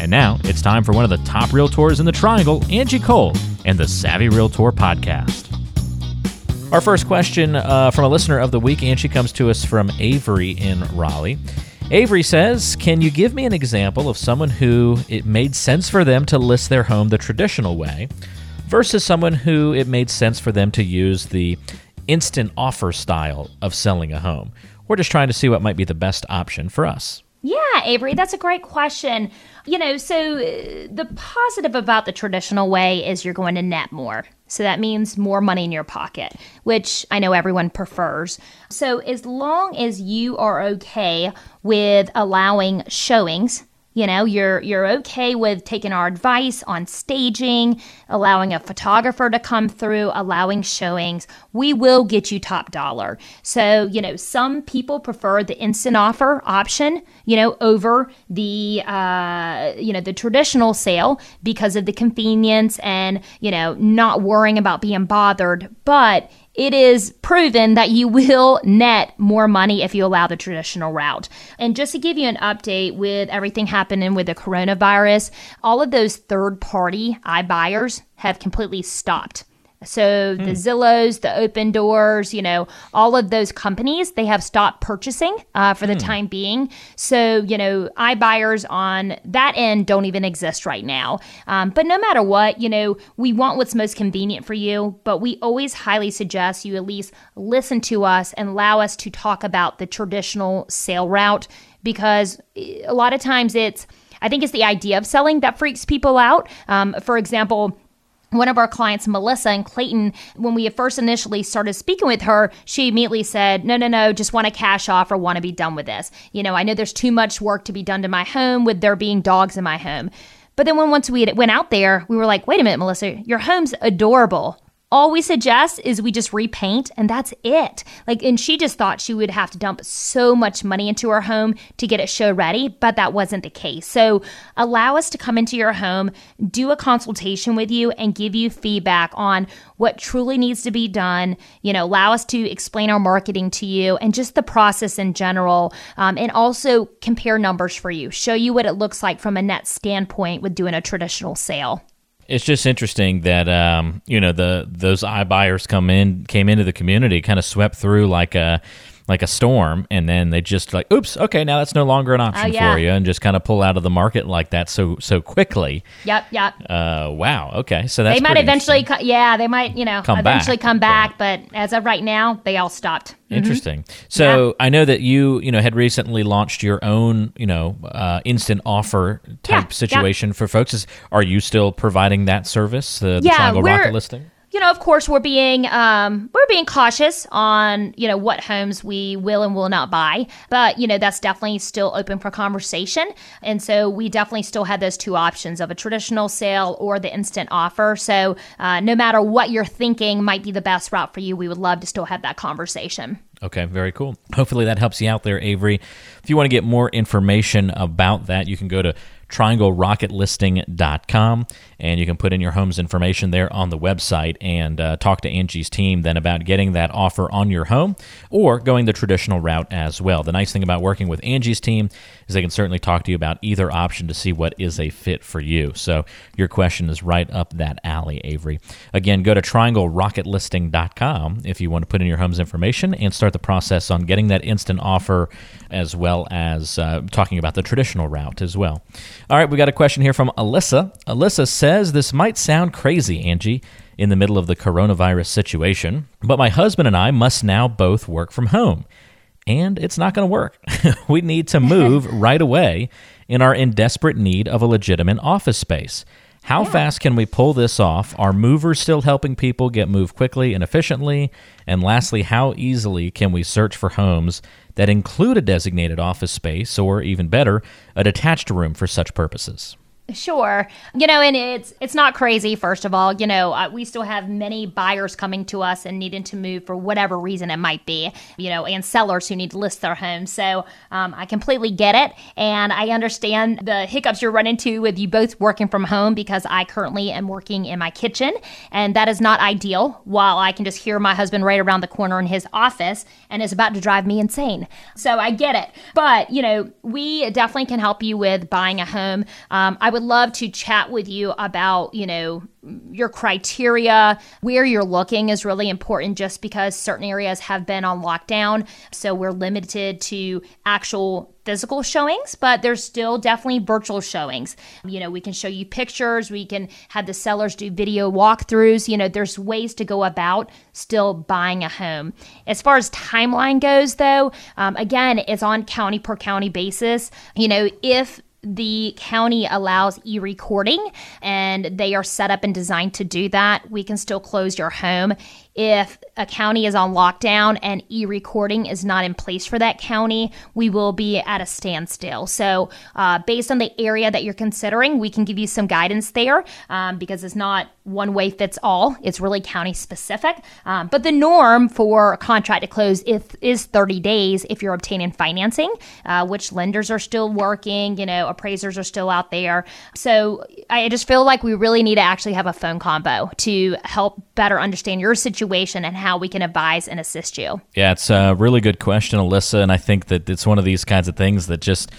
And now it's time for one of the top realtors in the triangle, Angie Cole, and the Savvy Realtor podcast. Our first question uh, from a listener of the week, Angie, comes to us from Avery in Raleigh. Avery says, Can you give me an example of someone who it made sense for them to list their home the traditional way versus someone who it made sense for them to use the instant offer style of selling a home? We're just trying to see what might be the best option for us. Yeah, Avery, that's a great question. You know, so uh, the positive about the traditional way is you're going to net more. So that means more money in your pocket, which I know everyone prefers. So as long as you are okay with allowing showings, you know, you're you're okay with taking our advice on staging, allowing a photographer to come through, allowing showings. We will get you top dollar. So, you know, some people prefer the instant offer option, you know, over the uh, you know, the traditional sale because of the convenience and, you know, not worrying about being bothered, but it is proven that you will net more money if you allow the traditional route. And just to give you an update with everything happening with the coronavirus, all of those third party iBuyers have completely stopped. So the hmm. Zillows, the Opendoors, you know, all of those companies, they have stopped purchasing uh, for the mm. time being. So, you know, iBuyers on that end don't even exist right now. Um, but no matter what, you know, we want what's most convenient for you, but we always highly suggest you at least listen to us and allow us to talk about the traditional sale route because eh, a lot of times it's, I think it's the idea of selling that freaks people out. Um, for example, one of our clients, Melissa and Clayton, when we first initially started speaking with her, she immediately said, No, no, no, just want to cash off or want to be done with this. You know, I know there's too much work to be done to my home with there being dogs in my home. But then when once we went out there, we were like, Wait a minute, Melissa, your home's adorable all we suggest is we just repaint and that's it. Like, and she just thought she would have to dump so much money into her home to get it show ready, but that wasn't the case. So, allow us to come into your home, do a consultation with you, and give you feedback on what truly needs to be done. You know, allow us to explain our marketing to you and just the process in general, um, and also compare numbers for you, show you what it looks like from a net standpoint with doing a traditional sale it's just interesting that um, you know the those iBuyers come in came into the community, kind of swept through like a like a storm, and then they just like, oops, okay, now that's no longer an option oh, yeah. for you, and just kind of pull out of the market like that so so quickly. Yep, yep. Uh, wow. Okay, so that's they might eventually, co- yeah, they might you know come eventually back. come back, but as of right now, they all stopped. Mm-hmm. Interesting. Mm-hmm. So yeah. I know that you, you know, had recently launched your own, you know, uh, instant offer type yeah, situation yeah. for folks. Is, are you still providing that service, the, the Triangle Rocket listing? You know, of course, we're being um, we're being cautious on you know what homes we will and will not buy, but you know that's definitely still open for conversation, and so we definitely still have those two options of a traditional sale or the instant offer. So uh, no matter what you're thinking might be the best route for you, we would love to still have that conversation. Okay, very cool. Hopefully that helps you out there, Avery. If you want to get more information about that, you can go to trianglerocketlisting.com and you can put in your home's information there on the website and uh, talk to Angie's team then about getting that offer on your home or going the traditional route as well. The nice thing about working with Angie's team is they can certainly talk to you about either option to see what is a fit for you. So your question is right up that alley, Avery. Again, go to trianglerocketlisting.com if you want to put in your home's information and start the process on getting that instant offer as well as uh, talking about the traditional route as well. All right, we got a question here from Alyssa. Alyssa says this might sound crazy, Angie, in the middle of the coronavirus situation, but my husband and I must now both work from home. And it's not going to work. we need to move right away and are in desperate need of a legitimate office space. How yeah. fast can we pull this off? Are movers still helping people get moved quickly and efficiently? And lastly, how easily can we search for homes that include a designated office space or, even better, a detached room for such purposes? Sure. You know, and it's it's not crazy. First of all, you know, uh, we still have many buyers coming to us and needing to move for whatever reason it might be. You know, and sellers who need to list their home. So um, I completely get it, and I understand the hiccups you're running into with you both working from home because I currently am working in my kitchen, and that is not ideal. While I can just hear my husband right around the corner in his office, and is about to drive me insane. So I get it, but you know, we definitely can help you with buying a home. Um, I would would love to chat with you about, you know, your criteria, where you're looking is really important just because certain areas have been on lockdown. So we're limited to actual physical showings, but there's still definitely virtual showings. You know, we can show you pictures, we can have the sellers do video walkthroughs. You know, there's ways to go about still buying a home. As far as timeline goes, though, um, again, it's on county per county basis. You know, if the county allows e recording and they are set up and designed to do that. We can still close your home if a county is on lockdown and e recording is not in place for that county, we will be at a standstill. So, uh, based on the area that you're considering, we can give you some guidance there um, because it's not one way fits all. It's really county specific. Um, but the norm for a contract to close is, is 30 days if you're obtaining financing, uh, which lenders are still working, you know, appraisers are still out there. So, I just feel like we really need to actually have a phone combo to help better understand your situation and how we can advise and assist you? Yeah, it's a really good question, Alyssa. And I think that it's one of these kinds of things that just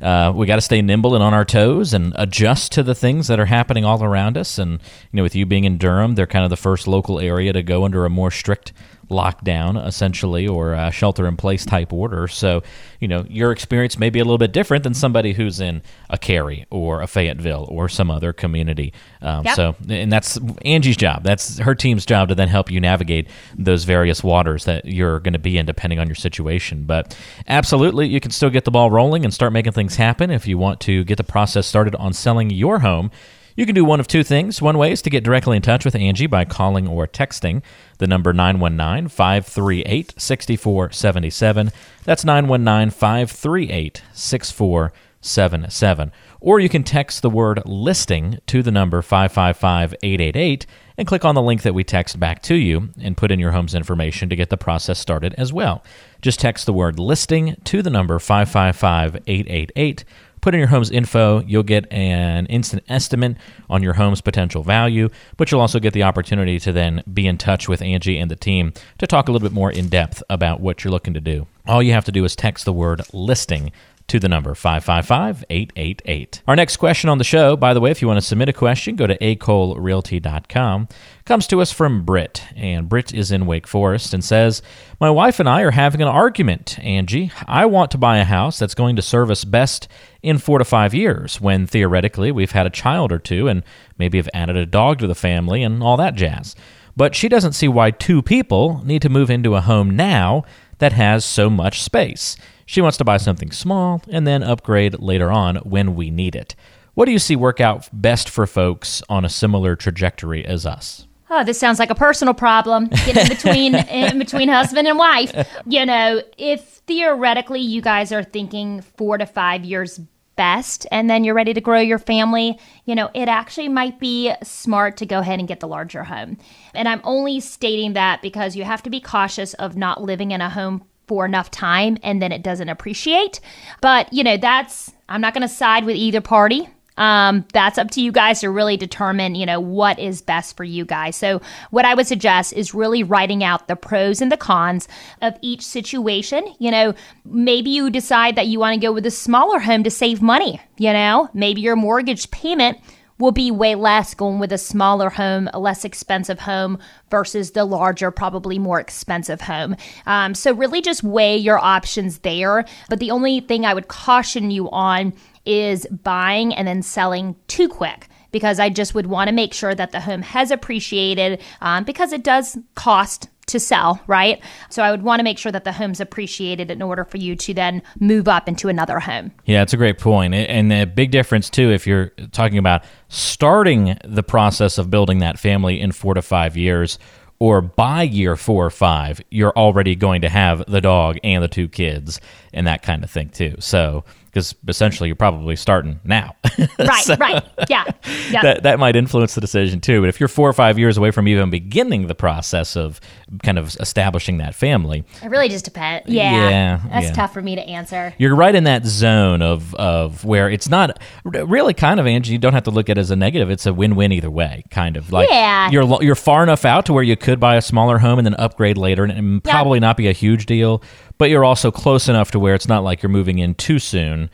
uh, we got to stay nimble and on our toes and adjust to the things that are happening all around us. And you know, with you being in Durham, they're kind of the first local area to go under a more strict lockdown, essentially, or a shelter in place type order. So, you know, your experience may be a little bit different than somebody who's in a Cary or a Fayetteville or some other community. Um, yep. So, and that's Angie's job. That's her team's job to then help you navigate those various waters that you're going to be in depending on your situation. But absolutely, you can still get the ball rolling and start making things happen if you want to get the process started on selling your home. You can do one of two things. One way is to get directly in touch with Angie by calling or texting the number 919 538 6477. That's 919 538 6477. Or you can text the word listing to the number 555 888 and click on the link that we text back to you and put in your home's information to get the process started as well. Just text the word listing to the number 555 888 Put in your home's info, you'll get an instant estimate on your home's potential value, but you'll also get the opportunity to then be in touch with Angie and the team to talk a little bit more in depth about what you're looking to do. All you have to do is text the word listing to the number 555 888. Our next question on the show, by the way, if you want to submit a question, go to acolerealty.com, comes to us from Britt. And Britt is in Wake Forest and says, My wife and I are having an argument, Angie. I want to buy a house that's going to serve us best in four to five years, when theoretically we've had a child or two and maybe have added a dog to the family and all that jazz. But she doesn't see why two people need to move into a home now that has so much space. She wants to buy something small and then upgrade later on when we need it. What do you see work out best for folks on a similar trajectory as us? Oh, this sounds like a personal problem in between in between husband and wife. You know, if theoretically you guys are thinking 4 to 5 years best and then you're ready to grow your family, you know, it actually might be smart to go ahead and get the larger home. And I'm only stating that because you have to be cautious of not living in a home for enough time and then it doesn't appreciate. But, you know, that's, I'm not going to side with either party. Um, that's up to you guys to really determine, you know, what is best for you guys. So, what I would suggest is really writing out the pros and the cons of each situation. You know, maybe you decide that you want to go with a smaller home to save money. You know, maybe your mortgage payment will be way less going with a smaller home, a less expensive home versus the larger, probably more expensive home. Um, so, really just weigh your options there. But the only thing I would caution you on is buying and then selling too quick because I just would want to make sure that the home has appreciated um, because it does cost to sell, right? So I would want to make sure that the home's appreciated in order for you to then move up into another home. Yeah, it's a great point. And a big difference, too, if you're talking about starting the process of building that family in four to five years or by year four or five, you're already going to have the dog and the two kids and that kind of thing, too. So, because essentially you're probably starting now. Right, so right. Yeah. yeah. That, that might influence the decision too. But if you're four or five years away from even beginning the process of kind of establishing that family, it really just depends. Yeah. yeah that's yeah. tough for me to answer. You're right in that zone of, of where it's not really kind of, Angie, you don't have to look at it as a negative. It's a win win either way, kind of. Like yeah. you're, you're far enough out to where you could buy a smaller home and then upgrade later and, and probably not be a huge deal but you're also close enough to where it's not like you're moving in too soon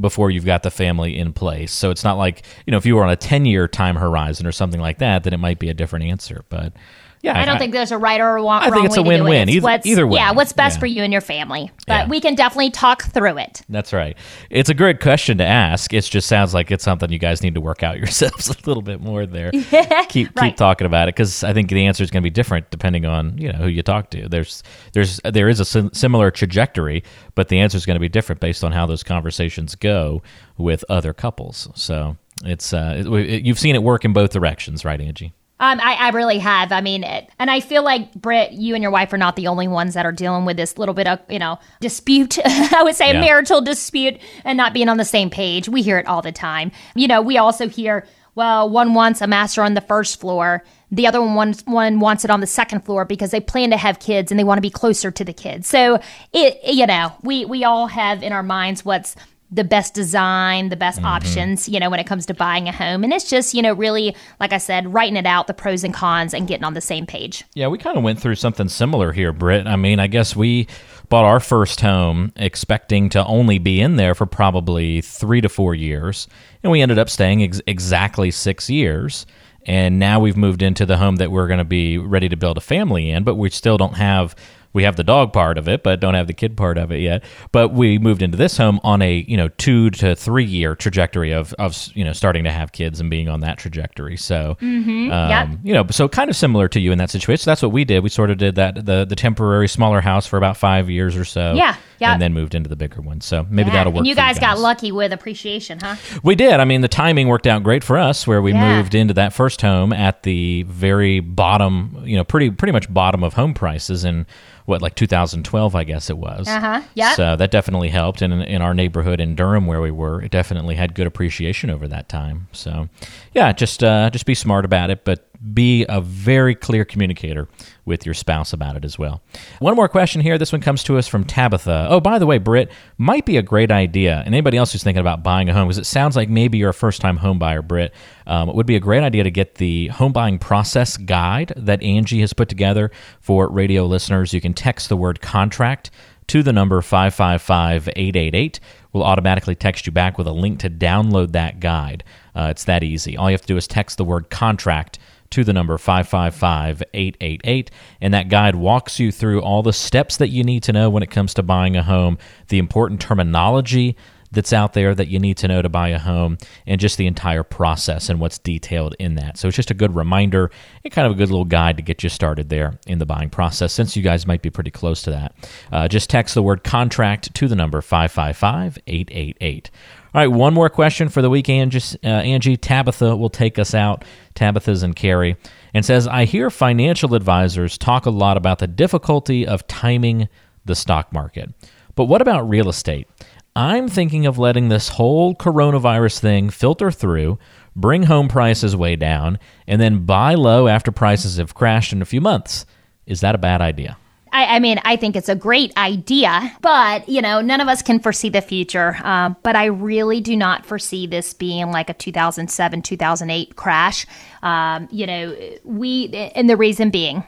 before you've got the family in place. So it's not like, you know, if you were on a 10 year time horizon or something like that, then it might be a different answer. But yeah, I don't I, think there's a right or a wrong. I think it's a win-win. It. Either, either way. Yeah, what's best yeah. for you and your family. But yeah. we can definitely talk through it. That's right. It's a great question to ask. It just sounds like it's something you guys need to work out yourselves a little bit more there. keep right. keep talking about it because I think the answer is going to be different depending on you know who you talk to. There's there's there is a sim- similar trajectory, but the answer is going to be different based on how those conversations go with other couples. So it's uh, it, it, you've seen it work in both directions, right, Angie? Um, I, I really have. I mean, it, and I feel like Britt, you and your wife are not the only ones that are dealing with this little bit of, you know, dispute. I would say yeah. marital dispute and not being on the same page. We hear it all the time. You know, we also hear, well, one wants a master on the first floor, the other one, wants one wants it on the second floor because they plan to have kids and they want to be closer to the kids. So it, you know, we we all have in our minds what's the best design, the best mm-hmm. options, you know, when it comes to buying a home. And it's just, you know, really, like I said, writing it out, the pros and cons, and getting on the same page. Yeah, we kind of went through something similar here, Britt. I mean, I guess we bought our first home expecting to only be in there for probably three to four years. And we ended up staying ex- exactly six years. And now we've moved into the home that we're going to be ready to build a family in, but we still don't have we have the dog part of it, but don't have the kid part of it yet. But we moved into this home on a you know two to three year trajectory of of you know starting to have kids and being on that trajectory. So mm-hmm. um, yep. you know, so kind of similar to you in that situation. So that's what we did. We sort of did that the the temporary smaller house for about five years or so. Yeah. Yep. And then moved into the bigger one. So maybe yeah. that'll work. And you guys, you guys, got lucky with appreciation, huh? We did. I mean, the timing worked out great for us, where we yeah. moved into that first home at the very bottom, you know, pretty pretty much bottom of home prices, and what like 2012 i guess it was uh-huh yeah so that definitely helped and in, in our neighborhood in durham where we were it definitely had good appreciation over that time so yeah just uh, just be smart about it but be a very clear communicator with your spouse about it as well. One more question here. This one comes to us from Tabitha. Oh, by the way, Britt, might be a great idea. And anybody else who's thinking about buying a home, because it sounds like maybe you're a first time home buyer, Britt, um, it would be a great idea to get the home buying process guide that Angie has put together for radio listeners. You can text the word contract to the number 555 888. We'll automatically text you back with a link to download that guide. Uh, it's that easy. All you have to do is text the word contract to the number 555 888. And that guide walks you through all the steps that you need to know when it comes to buying a home, the important terminology that's out there that you need to know to buy a home, and just the entire process and what's detailed in that. So it's just a good reminder and kind of a good little guide to get you started there in the buying process since you guys might be pretty close to that. Uh, just text the word contract to the number 555 888. All right, one more question for the week, Angie. Uh, Angie Tabitha will take us out. Tabitha's and Cary, and says, I hear financial advisors talk a lot about the difficulty of timing the stock market. But what about real estate? I'm thinking of letting this whole coronavirus thing filter through, bring home prices way down, and then buy low after prices have crashed in a few months. Is that a bad idea? I, I, mean, I think it's a great idea, but you know, none of us can foresee the future. Uh, but I really do not foresee this being like a 2007, 2008 crash. Um, you know, we, and the reason being,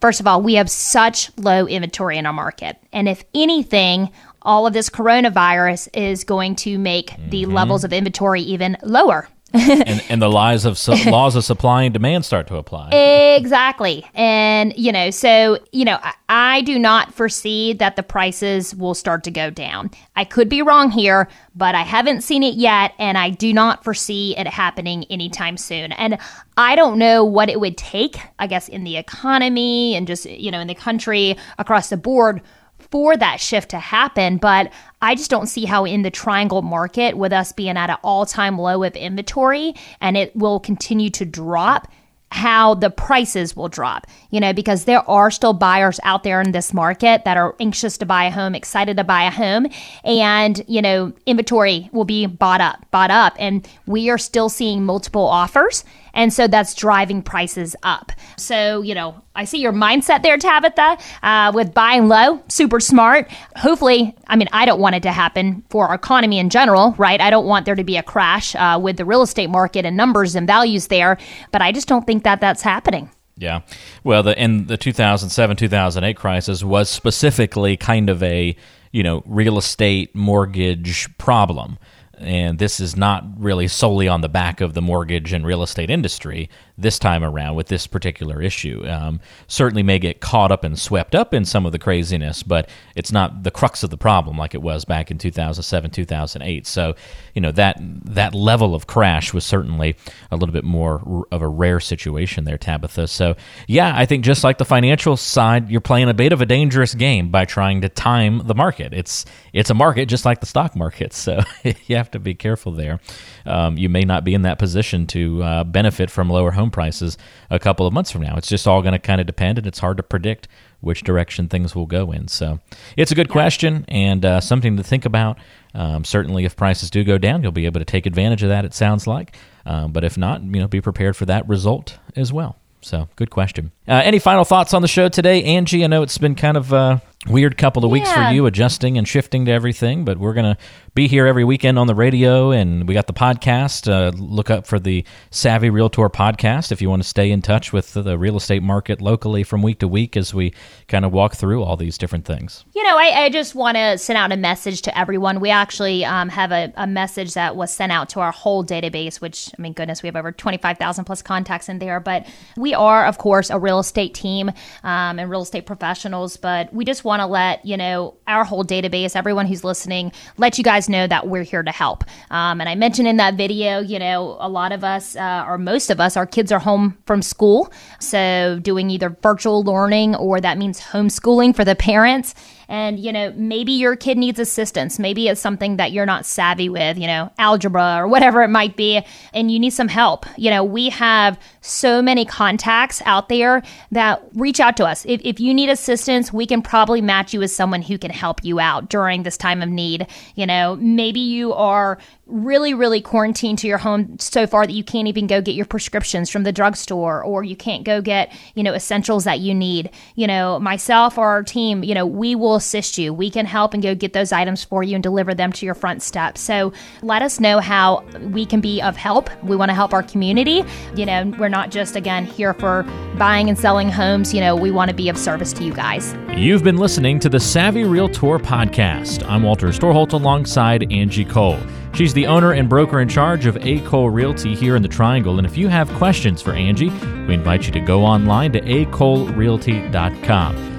first of all, we have such low inventory in our market, and if anything, all of this coronavirus is going to make mm-hmm. the levels of inventory even lower and, and the lies of su- laws of supply and demand start to apply. Exactly. And, you know, so, you know, I, I, do not foresee that the prices will start to go down. I could be wrong here, but I haven't seen it yet. And I do not foresee it happening anytime soon. And I don't know what it would take, I guess, in the economy and just, you know, in the country across the board for that shift to happen. But I just don't see how in the triangle market, with us being at an all time low of inventory and it will continue to drop, how the prices will drop, you know, because there are still buyers out there in this market that are anxious to buy a home, excited to buy a home, and, you know, inventory will be bought up, bought up. And we are still seeing multiple offers. And so that's driving prices up. So, you know, I see your mindset there, Tabitha, uh, with buying low, super smart. Hopefully, I mean, I don't want it to happen for our economy in general, right? I don't want there to be a crash uh, with the real estate market and numbers and values there, but I just don't think that that's happening. Yeah. Well, the in the 2007 2008 crisis was specifically kind of a, you know, real estate mortgage problem and this is not really solely on the back of the mortgage and real estate industry this time around with this particular issue. Um, certainly may get caught up and swept up in some of the craziness, but it's not the crux of the problem like it was back in 2007, 2008. So, you know, that that level of crash was certainly a little bit more of a rare situation there, Tabitha. So, yeah, I think just like the financial side, you're playing a bit of a dangerous game by trying to time the market. It's it's a market just like the stock market, so you have to be careful there. Um, you may not be in that position to uh, benefit from lower home home prices a couple of months from now. It's just all going to kind of depend, and it's hard to predict which direction things will go in. So it's a good yeah. question and uh, something to think about. Um, certainly, if prices do go down, you'll be able to take advantage of that. It sounds like, um, but if not, you know, be prepared for that result as well. So, good question. Uh, any final thoughts on the show today, Angie? I know it's been kind of a weird couple of yeah. weeks for you, adjusting and shifting to everything, but we're gonna be here every weekend on the radio, and we got the podcast. Uh, look up for the Savvy Realtor podcast if you want to stay in touch with the real estate market locally from week to week as we kind of walk through all these different things. You know, I, I just want to send out a message to everyone. We actually um, have a, a, message that was sent out to our whole database, which, I mean, goodness, we have over 25,000 plus contacts in there. But we are, of course, a real estate team um, and real estate professionals, but we just want to let, you know, our whole database, everyone who's listening, let you guys know that we're here to help. Um, and I mentioned in that video, you know, a lot of us, uh, or most of us, our kids are home from school. So doing either virtual learning or that means homeschooling for the parents and you know maybe your kid needs assistance. Maybe it's something that you're not savvy with you know algebra or whatever it might be and you need some help. You know we have so many contacts out there that reach out to us. If, if you need assistance we can probably match you with someone who can help you out during this time of need. You know maybe you are really, really quarantined to your home so far that you can't even go get your prescriptions from the drugstore or you can't go get, you know, essentials that you need. You know, myself or our team, you know, we will assist you. We can help and go get those items for you and deliver them to your front step. So let us know how we can be of help. We want to help our community. You know, we're not just, again, here for buying and selling homes. You know, we want to be of service to you guys. You've been listening to the Savvy Realtor podcast. I'm Walter Storholt alongside Angie Cole. She's the owner and broker in charge of A. Cole Realty here in the Triangle. And if you have questions for Angie, we invite you to go online to acolerealty.com.